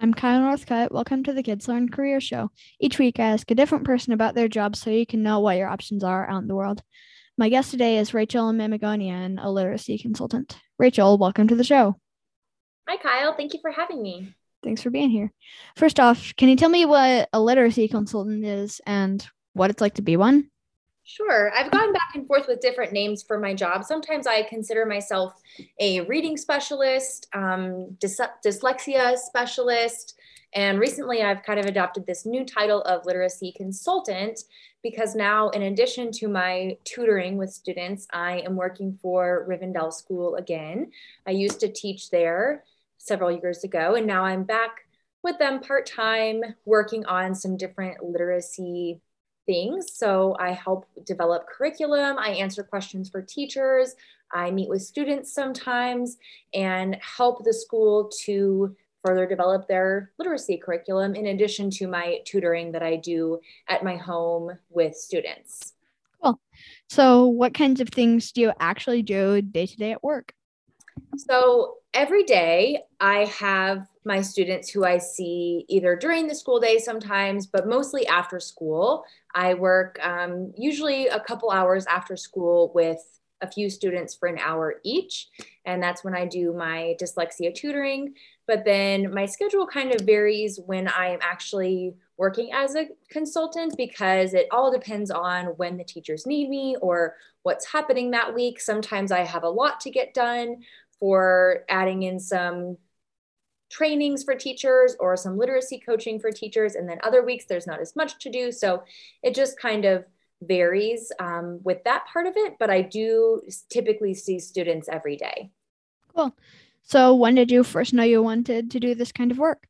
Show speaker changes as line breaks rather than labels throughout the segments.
I'm Kyle Northcutt. Welcome to the Kids Learn Career Show. Each week, I ask a different person about their job so you can know what your options are out in the world. My guest today is Rachel Mamigonian, a literacy consultant. Rachel, welcome to the show.
Hi, Kyle. Thank you for having me.
Thanks for being here. First off, can you tell me what a literacy consultant is and what it's like to be one?
Sure. I've gone back and forth with different names for my job. Sometimes I consider myself a reading specialist, um, dys- dyslexia specialist, and recently I've kind of adopted this new title of literacy consultant because now, in addition to my tutoring with students, I am working for Rivendell School again. I used to teach there several years ago, and now I'm back with them part time working on some different literacy things. So I help develop curriculum, I answer questions for teachers, I meet with students sometimes, and help the school to further develop their literacy curriculum in addition to my tutoring that I do at my home with students.
Cool. So, what kinds of things do you actually do day to day at work?
So, every day I have my students who I see either during the school day sometimes, but mostly after school. I work um, usually a couple hours after school with a few students for an hour each. And that's when I do my dyslexia tutoring. But then my schedule kind of varies when I am actually working as a consultant because it all depends on when the teachers need me or what's happening that week. Sometimes I have a lot to get done for adding in some trainings for teachers or some literacy coaching for teachers. And then other weeks, there's not as much to do. So it just kind of varies um, with that part of it. But I do typically see students every day.
Cool. So when did you first know you wanted to do this kind of work?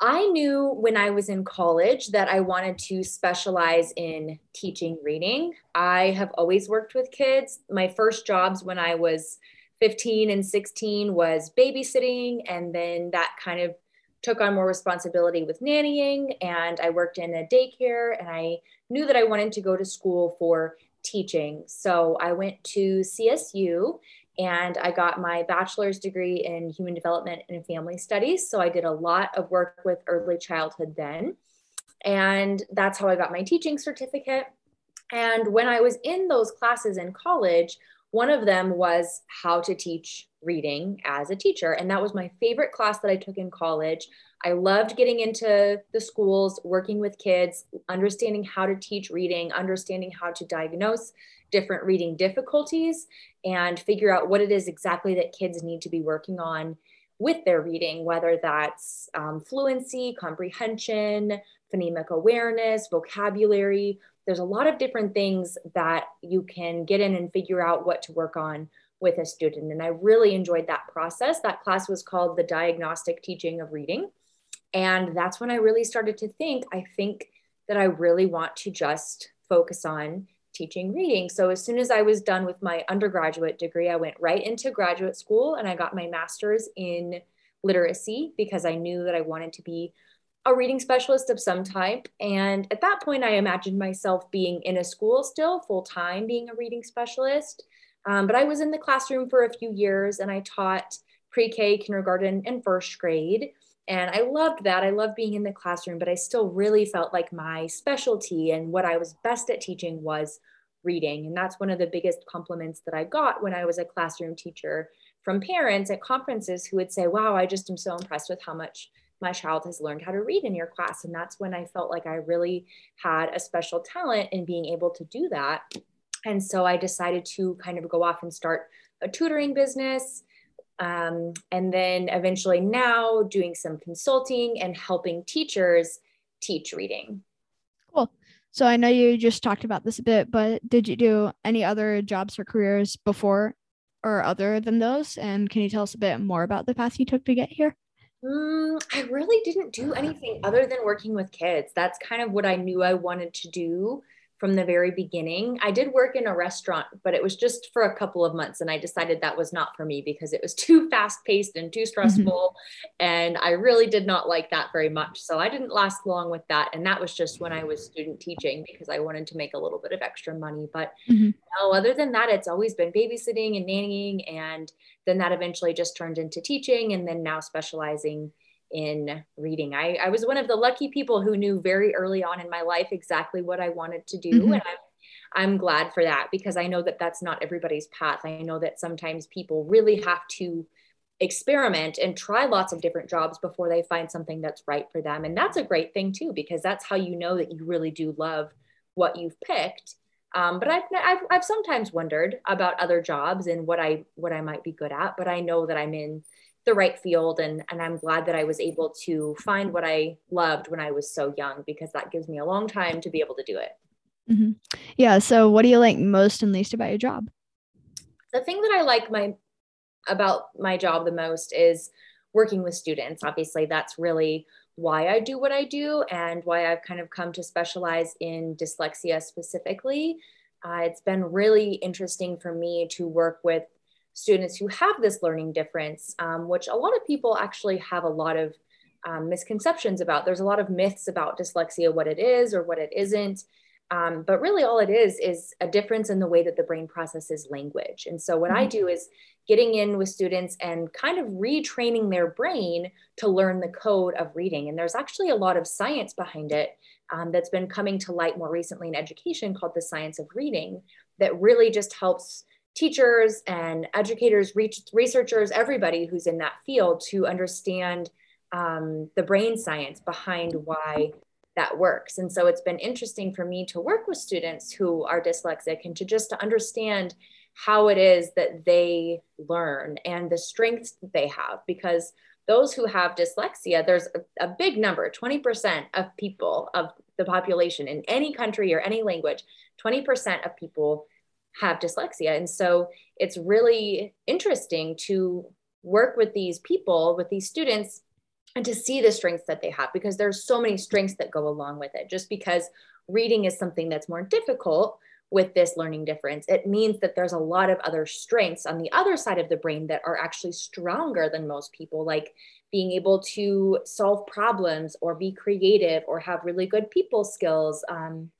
I knew when I was in college that I wanted to specialize in teaching reading. I have always worked with kids. My first jobs when I was 15 and 16 was babysitting and then that kind of took on more responsibility with nannying and i worked in a daycare and i knew that i wanted to go to school for teaching. So i went to csu and i got my bachelor's degree in human development and family studies. So i did a lot of work with early childhood then. And that's how i got my teaching certificate. And when i was in those classes in college one of them was how to teach reading as a teacher. And that was my favorite class that I took in college. I loved getting into the schools, working with kids, understanding how to teach reading, understanding how to diagnose different reading difficulties, and figure out what it is exactly that kids need to be working on with their reading, whether that's um, fluency, comprehension, phonemic awareness, vocabulary, there's a lot of different things that you can get in and figure out what to work on with a student. And I really enjoyed that process. That class was called the Diagnostic Teaching of Reading. And that's when I really started to think, I think that I really want to just focus on teaching reading. So as soon as I was done with my undergraduate degree, I went right into graduate school and I got my master's in literacy because I knew that I wanted to be a reading specialist of some type. And at that point, I imagined myself being in a school still, full time, being a reading specialist. Um, but I was in the classroom for a few years and I taught pre K, kindergarten, and first grade. And I loved that. I loved being in the classroom, but I still really felt like my specialty and what I was best at teaching was reading. And that's one of the biggest compliments that I got when I was a classroom teacher from parents at conferences who would say, Wow, I just am so impressed with how much my child has learned how to read in your class. And that's when I felt like I really had a special talent in being able to do that. And so I decided to kind of go off and start a tutoring business. Um, and then eventually now doing some consulting and helping teachers teach reading.
Cool. So I know you just talked about this a bit, but did you do any other jobs or careers before or other than those? And can you tell us a bit more about the path you took to get here?
Mm, I really didn't do anything other than working with kids. That's kind of what I knew I wanted to do from the very beginning. I did work in a restaurant, but it was just for a couple of months. And I decided that was not for me because it was too fast paced and too mm-hmm. stressful. Mm-hmm. And I really did not like that very much. So I didn't last long with that. And that was just when I was student teaching because I wanted to make a little bit of extra money. But mm-hmm. no, other than that, it's always been babysitting and nannying. And then that eventually just turned into teaching and then now specializing in reading. I, I was one of the lucky people who knew very early on in my life exactly what I wanted to do. Mm-hmm. And I'm, I'm glad for that because I know that that's not everybody's path. I know that sometimes people really have to experiment and try lots of different jobs before they find something that's right for them. And that's a great thing too, because that's how you know that you really do love what you've picked. Um, but I've, I've, I've sometimes wondered about other jobs and what I what I might be good at. But I know that I'm in the right field, and and I'm glad that I was able to find what I loved when I was so young because that gives me a long time to be able to do it.
Mm-hmm. Yeah. So, what do you like most and least about your job?
The thing that I like my about my job the most is working with students. Obviously, that's really why I do what I do and why I've kind of come to specialize in dyslexia specifically. Uh, it's been really interesting for me to work with students who have this learning difference, um, which a lot of people actually have a lot of um, misconceptions about. There's a lot of myths about dyslexia, what it is or what it isn't. Um, but really, all it is is a difference in the way that the brain processes language. And so, what mm-hmm. I do is getting in with students and kind of retraining their brain to learn the code of reading. And there's actually a lot of science behind it um, that's been coming to light more recently in education called the science of reading that really just helps teachers and educators, researchers, everybody who's in that field to understand um, the brain science behind why that works. And so it's been interesting for me to work with students who are dyslexic and to just to understand how it is that they learn and the strengths that they have because those who have dyslexia there's a, a, big number 20% of people of the population in any country or any language 20% of people have dyslexia. And so it's really interesting to work with these people with these students and to see the strengths that they have because there's so many strengths that go along with it. Just because reading is something that's more difficult with this learning difference it means that there's a lot of other strengths on the other side of the brain that are actually stronger than most people like being able to solve problems or be creative or have really good people skills um,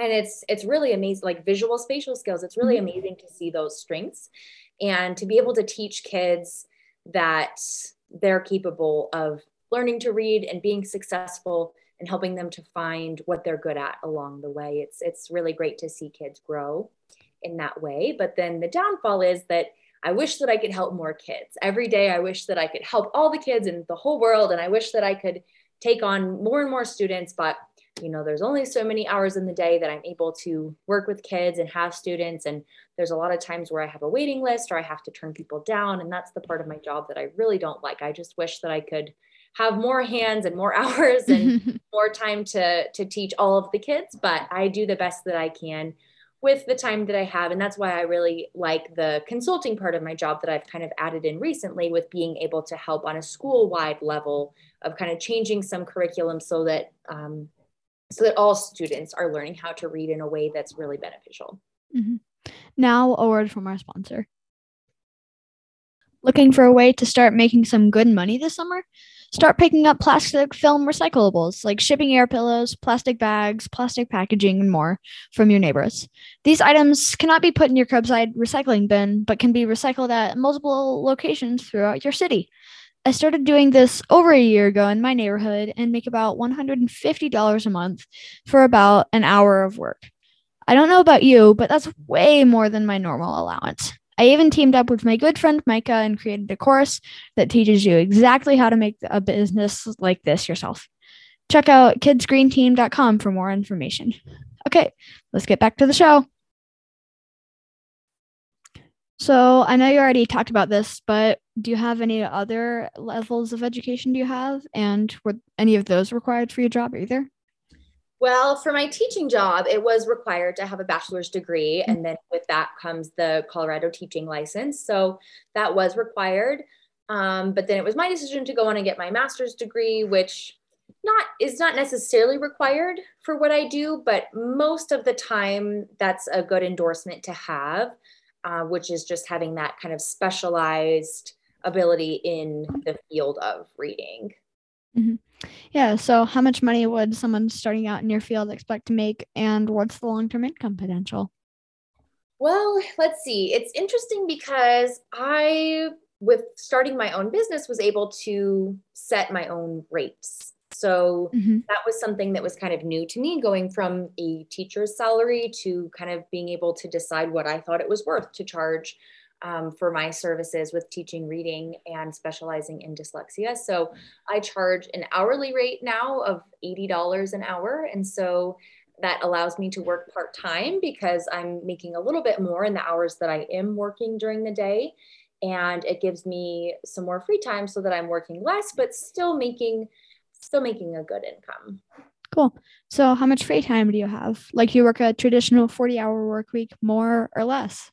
and it's it's really amazing like visual spatial skills it's really mm-hmm. amazing to see those strengths and to be able to teach kids that they're capable of learning to read and being successful and helping them to find what they're good at along the way. It's it's really great to see kids grow in that way. But then the downfall is that I wish that I could help more kids. Every day I wish that I could help all the kids in the whole world and I wish that I could take on more and more students, but you know, there's only so many hours in the day that I'm able to work with kids and have students and there's a lot of times where I have a waiting list or I have to turn people down and that's the part of my job that I really don't like. I just wish that I could have more hands and more hours and more time to to teach all of the kids but i do the best that i can with the time that i have and that's why i really like the consulting part of my job that i've kind of added in recently with being able to help on a school wide level of kind of changing some curriculum so that um, so that all students are learning how to read in a way that's really beneficial
mm-hmm. now a word from our sponsor looking for a way to start making some good money this summer Start picking up plastic film recyclables like shipping air pillows, plastic bags, plastic packaging, and more from your neighbors. These items cannot be put in your curbside recycling bin, but can be recycled at multiple locations throughout your city. I started doing this over a year ago in my neighborhood and make about $150 a month for about an hour of work. I don't know about you, but that's way more than my normal allowance. I even teamed up with my good friend Micah and created a course that teaches you exactly how to make a business like this yourself. Check out kidsgreenteam.com for more information. Okay, let's get back to the show. So I know you already talked about this, but do you have any other levels of education do you have? And were any of those required for your job either?
Well, for my teaching job, it was required to have a bachelor's degree. And then with that comes the Colorado teaching license. So that was required. Um, but then it was my decision to go on and get my master's degree, which not is not necessarily required for what I do, but most of the time that's a good endorsement to have, uh, which is just having that kind of specialized ability in the field of reading.
Mm-hmm. Yeah. So, how much money would someone starting out in your field expect to make, and what's the long term income potential?
Well, let's see. It's interesting because I with starting my own business was able to set my own rates so mm-hmm. that was something that was kind of new to me going from a teacher's salary to kind of being able to decide what i thought it was worth to charge um, for my services with teaching reading and specializing in dyslexia. So I charge an hourly rate now of $80 an hour. And so that allows me to work part time because I'm making a little bit more in the hours that I am working during the day. And it gives me some more free time so that I'm working less, but still making still making a good income.
Cool. So how much free time do you have? Like you work a traditional 40 hour work week more or less?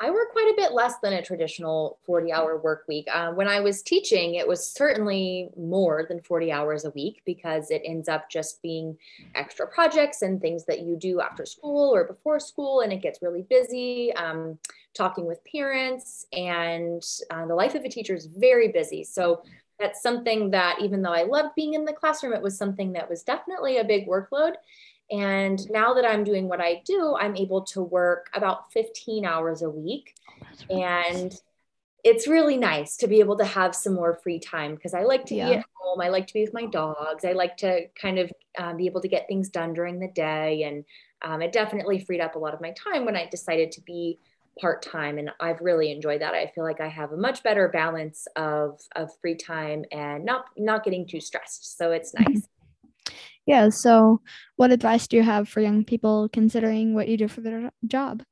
I work quite a bit less than a traditional 40 hour work week. Uh, when I was teaching, it was certainly more than 40 hours a week because it ends up just being extra projects and things that you do after school or before school, and it gets really busy. Um, talking with parents, and uh, the life of a teacher is very busy. So that's something that, even though I loved being in the classroom, it was something that was definitely a big workload. And now that I'm doing what I do, I'm able to work about 15 hours a week. Oh, and it's really nice to be able to have some more free time because I like to yeah. be at home. I like to be with my dogs. I like to kind of um, be able to get things done during the day. And um, it definitely freed up a lot of my time when I decided to be part time. And I've really enjoyed that. I feel like I have a much better balance of, of free time and not, not getting too stressed. So it's nice.
Yeah. So, what advice do you have for young people considering what you do for their job?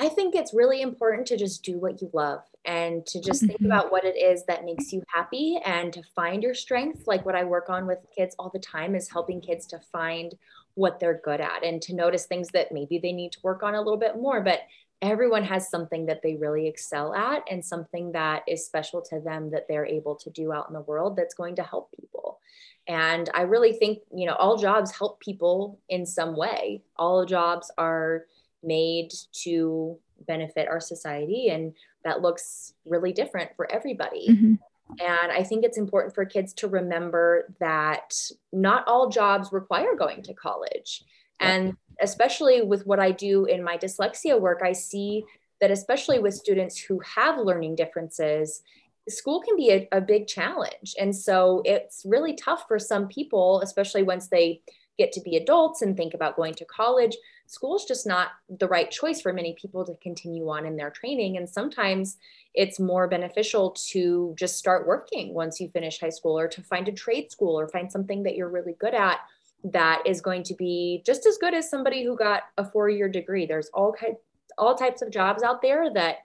I think it's really important to just do what you love and to just think mm-hmm. about what it is that makes you happy and to find your strength. Like what I work on with kids all the time is helping kids to find what they're good at and to notice things that maybe they need to work on a little bit more. But everyone has something that they really excel at and something that is special to them that they're able to do out in the world that's going to help people. And I really think, you know, all jobs help people in some way. All jobs are made to benefit our society, and that looks really different for everybody. Mm-hmm. And I think it's important for kids to remember that not all jobs require going to college. And especially with what I do in my dyslexia work, I see that, especially with students who have learning differences, school can be a, a big challenge. And so it's really tough for some people, especially once they get to be adults and think about going to college. School is just not the right choice for many people to continue on in their training. And sometimes it's more beneficial to just start working once you finish high school or to find a trade school or find something that you're really good at that is going to be just as good as somebody who got a four year degree. There's all kinds all types of jobs out there that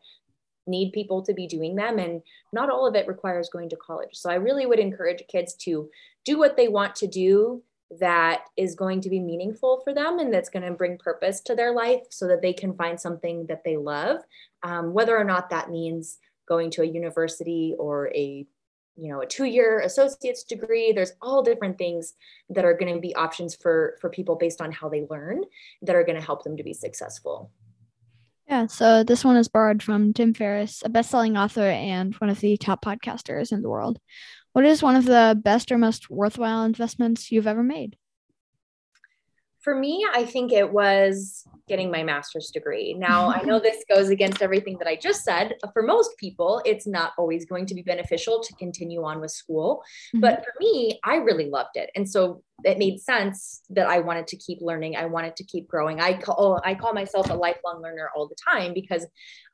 need people to be doing them and not all of it requires going to college so i really would encourage kids to do what they want to do that is going to be meaningful for them and that's going to bring purpose to their life so that they can find something that they love um, whether or not that means going to a university or a you know a two-year associate's degree there's all different things that are going to be options for for people based on how they learn that are going to help them to be successful
yeah, so this one is borrowed from Tim Ferriss, a best-selling author and one of the top podcasters in the world. What is one of the best or most worthwhile investments you've ever made?
For me, I think it was getting my master's degree. Now, I know this goes against everything that I just said. For most people, it's not always going to be beneficial to continue on with school. Mm-hmm. But for me, I really loved it. And so it made sense that I wanted to keep learning. I wanted to keep growing. I call oh, I call myself a lifelong learner all the time because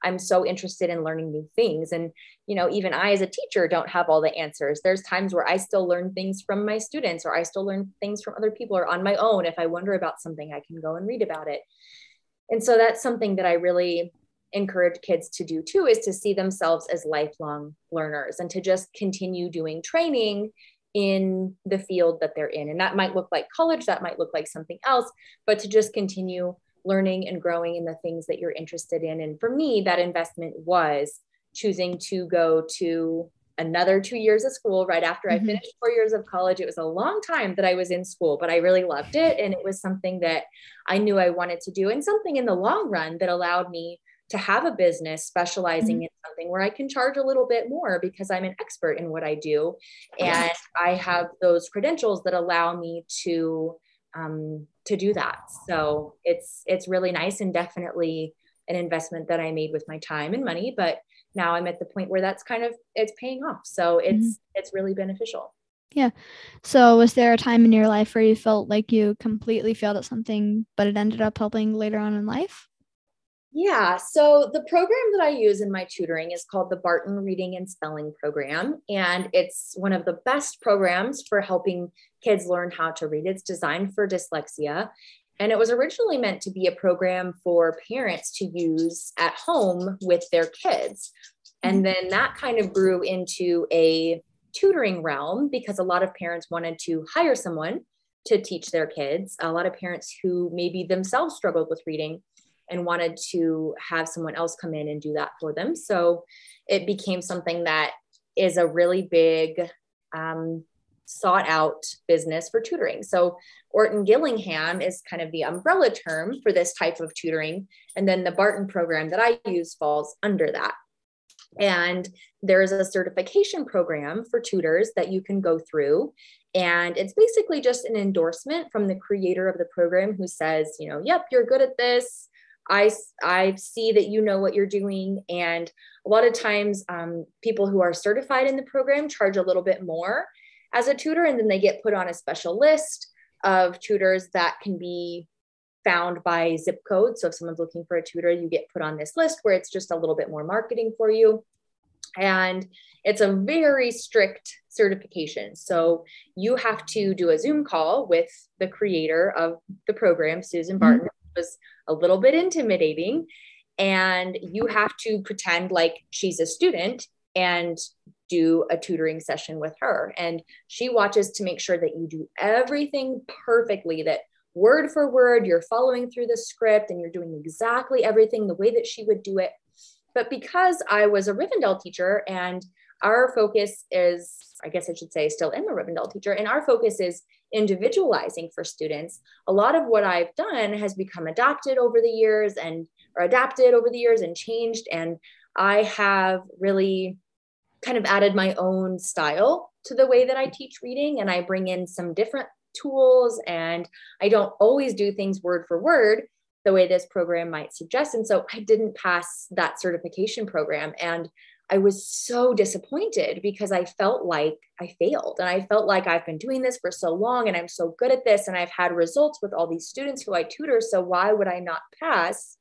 I'm so interested in learning new things. And you know, even I as a teacher don't have all the answers. There's times where I still learn things from my students or I still learn things from other people or on my own. If I wonder about something, I can go and read about it. And so that's something that I really encourage kids to do too is to see themselves as lifelong learners and to just continue doing training in the field that they're in. And that might look like college, that might look like something else, but to just continue learning and growing in the things that you're interested in. And for me, that investment was choosing to go to another two years of school right after mm-hmm. I finished four years of college. It was a long time that I was in school, but I really loved it. And it was something that I knew I wanted to do and something in the long run that allowed me to have a business specializing mm-hmm. in something where I can charge a little bit more because I'm an expert in what I do. And I have those credentials that allow me to um, to do that. So it's it's really nice and definitely an investment that I made with my time and money, but now I'm at the point where that's kind of it's paying off. So it's mm-hmm. it's really beneficial.
Yeah. So was there a time in your life where you felt like you completely failed at something, but it ended up helping later on in life?
Yeah. So the program that I use in my tutoring is called the Barton Reading and Spelling Program. And it's one of the best programs for helping kids learn how to read. It's designed for dyslexia. And it was originally meant to be a program for parents to use at home with their kids. And mm-hmm. then that kind of grew into a tutoring realm because a lot of parents wanted to hire someone to teach their kids. A lot of parents who maybe themselves struggled with reading and wanted to have someone else come in and do that for them. So it became something that is a really big um, sought out business for tutoring. So Orton Gillingham is kind of the umbrella term for this type of tutoring. And then the Barton program that I use falls under that. And there's a certification program for tutors that you can go through. And it's basically just an endorsement from the creator of the program who says, you know, yep, you're good at this. I, I see that you know what you're doing. And a lot of times, um, people who are certified in the program charge a little bit more as a tutor, and then they get put on a special list of tutors that can be found by zip code. So if someone's looking for a tutor, you get put on this list where it's just a little bit more marketing for you. And it's a very strict certification. So you have to do a Zoom call with the creator of the program, Susan Barton. Was a little bit intimidating. And you have to pretend like she's a student and do a tutoring session with her. And she watches to make sure that you do everything perfectly, that word for word, you're following through the script and you're doing exactly everything the way that she would do it. But because I was a Rivendell teacher and our focus is, I guess I should say, still am a Rivendell teacher, and our focus is individualizing for students. A lot of what I've done has become adopted over the years and or adapted over the years and changed. And I have really kind of added my own style to the way that I teach reading, and I bring in some different tools, and I don't always do things word for word the way this program might suggest. And so I didn't pass that certification program. And I was so disappointed because I felt like I failed. And I felt like I've been doing this for so long and I'm so good at this. And I've had results with all these students who I tutor. So why would I not pass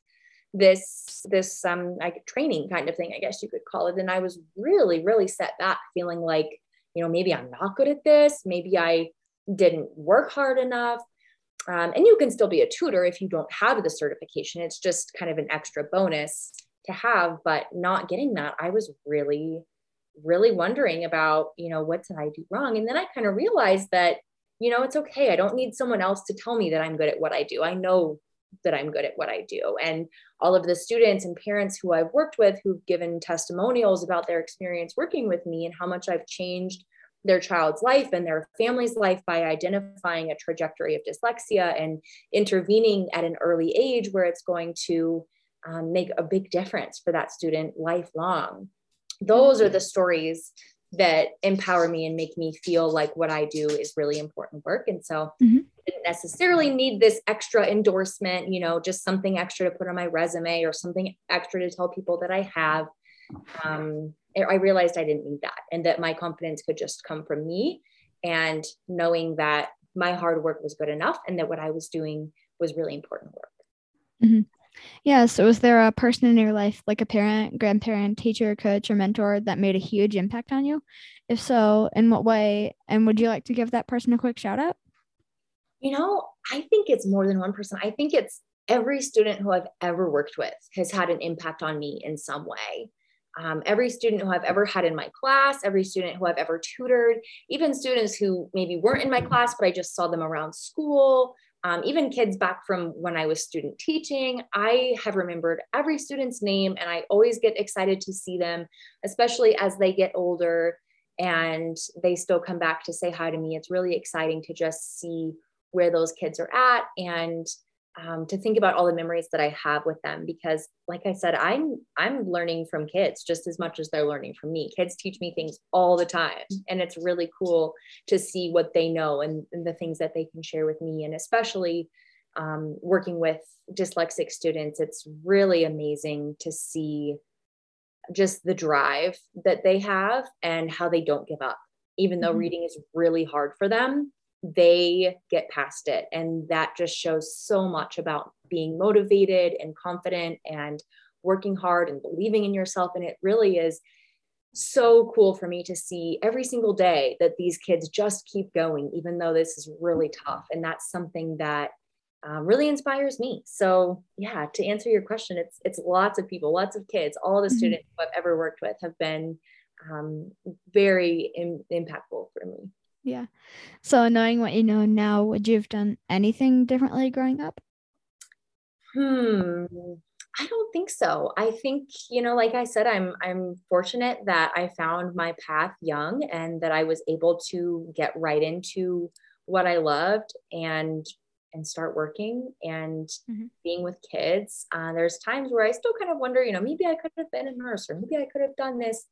this this um like training kind of thing i guess you could call it and i was really really set back feeling like you know maybe i'm not good at this maybe i didn't work hard enough um, and you can still be a tutor if you don't have the certification it's just kind of an extra bonus to have but not getting that i was really really wondering about you know what did i do wrong? And then i kind of realized that you know it's okay. I don't need someone else to tell me that i'm good at what i do. I know that I'm good at what I do. And all of the students and parents who I've worked with who've given testimonials about their experience working with me and how much I've changed their child's life and their family's life by identifying a trajectory of dyslexia and intervening at an early age where it's going to um, make a big difference for that student lifelong. Those are the stories that empower me and make me feel like what I do is really important work. And so mm-hmm. I didn't necessarily need this extra endorsement, you know, just something extra to put on my resume or something extra to tell people that I have. Um, I realized I didn't need that and that my confidence could just come from me and knowing that my hard work was good enough and that what I was doing was really important work.
Mm-hmm. Yeah. So, was there a person in your life, like a parent, grandparent, teacher, coach, or mentor, that made a huge impact on you? If so, in what way? And would you like to give that person a quick shout out?
You know, I think it's more than one person. I think it's every student who I've ever worked with has had an impact on me in some way. Um, every student who I've ever had in my class, every student who I've ever tutored, even students who maybe weren't in my class, but I just saw them around school, um, even kids back from when I was student teaching, I have remembered every student's name and I always get excited to see them, especially as they get older and they still come back to say hi to me. It's really exciting to just see where those kids are at and um, to think about all the memories that I have with them because like I said I'm I'm learning from kids just as much as they're learning from me kids teach me things all the time and it's really cool to see what they know and, and the things that they can share with me and especially um, working with dyslexic students it's really amazing to see just the drive that they have and how they don't give up. Even though mm-hmm. reading is really hard for them, they get past it. And that just shows so much about being motivated and confident and working hard and believing in yourself. And it really is so cool for me to see every single day that these kids just keep going, even though this is really tough. And that's something that um, really inspires me. So yeah, to answer your question, it's it's lots of people, lots of kids, all the mm-hmm. students who I've ever worked with have been um, very in, impactful for me.
Yeah. So knowing what you know now, would you have done anything differently growing up?
Hmm. I don't think so. I think, you know, like I said, I'm I'm fortunate that I found my path young and that I was able to get right into what I loved and and start working and mm-hmm. being with kids. Uh, there's times where I still kind of wonder, you know, maybe I could have been a nurse or maybe I could have done this.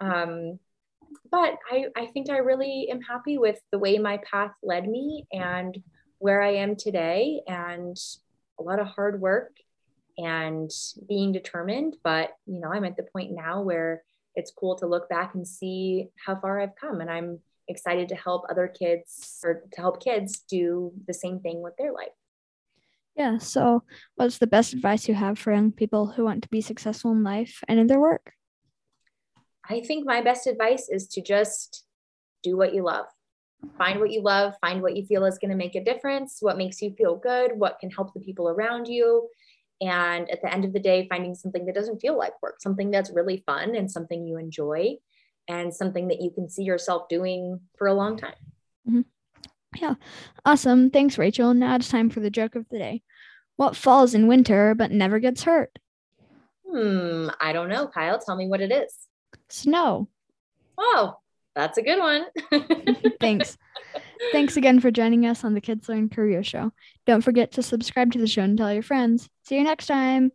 Um, but I, I think I really am happy with the way my path led me and where I am today and a lot of hard work and being determined. But, you know, I'm at the point now where it's cool to look back and see how far I've come. And I'm excited to help other kids or to help kids do the same thing with their life.
Yeah. So, what's the best advice you have for young people who want to be successful in life and in their work?
I think my best advice is to just do what you love. Find what you love, find what you feel is going to make a difference, what makes you feel good, what can help the people around you. And at the end of the day, finding something that doesn't feel like work, something that's really fun and something you enjoy and something that you can see yourself doing for a long time.
Mm-hmm. Yeah. Awesome. Thanks, Rachel. Now it's time for the joke of the day. What falls in winter but never gets hurt?
Hmm. I don't know. Kyle, tell me what it is.
Snow.
Oh, that's a good one.
Thanks. Thanks again for joining us on the Kids Learn Career Show. Don't forget to subscribe to the show and tell your friends. See you next time.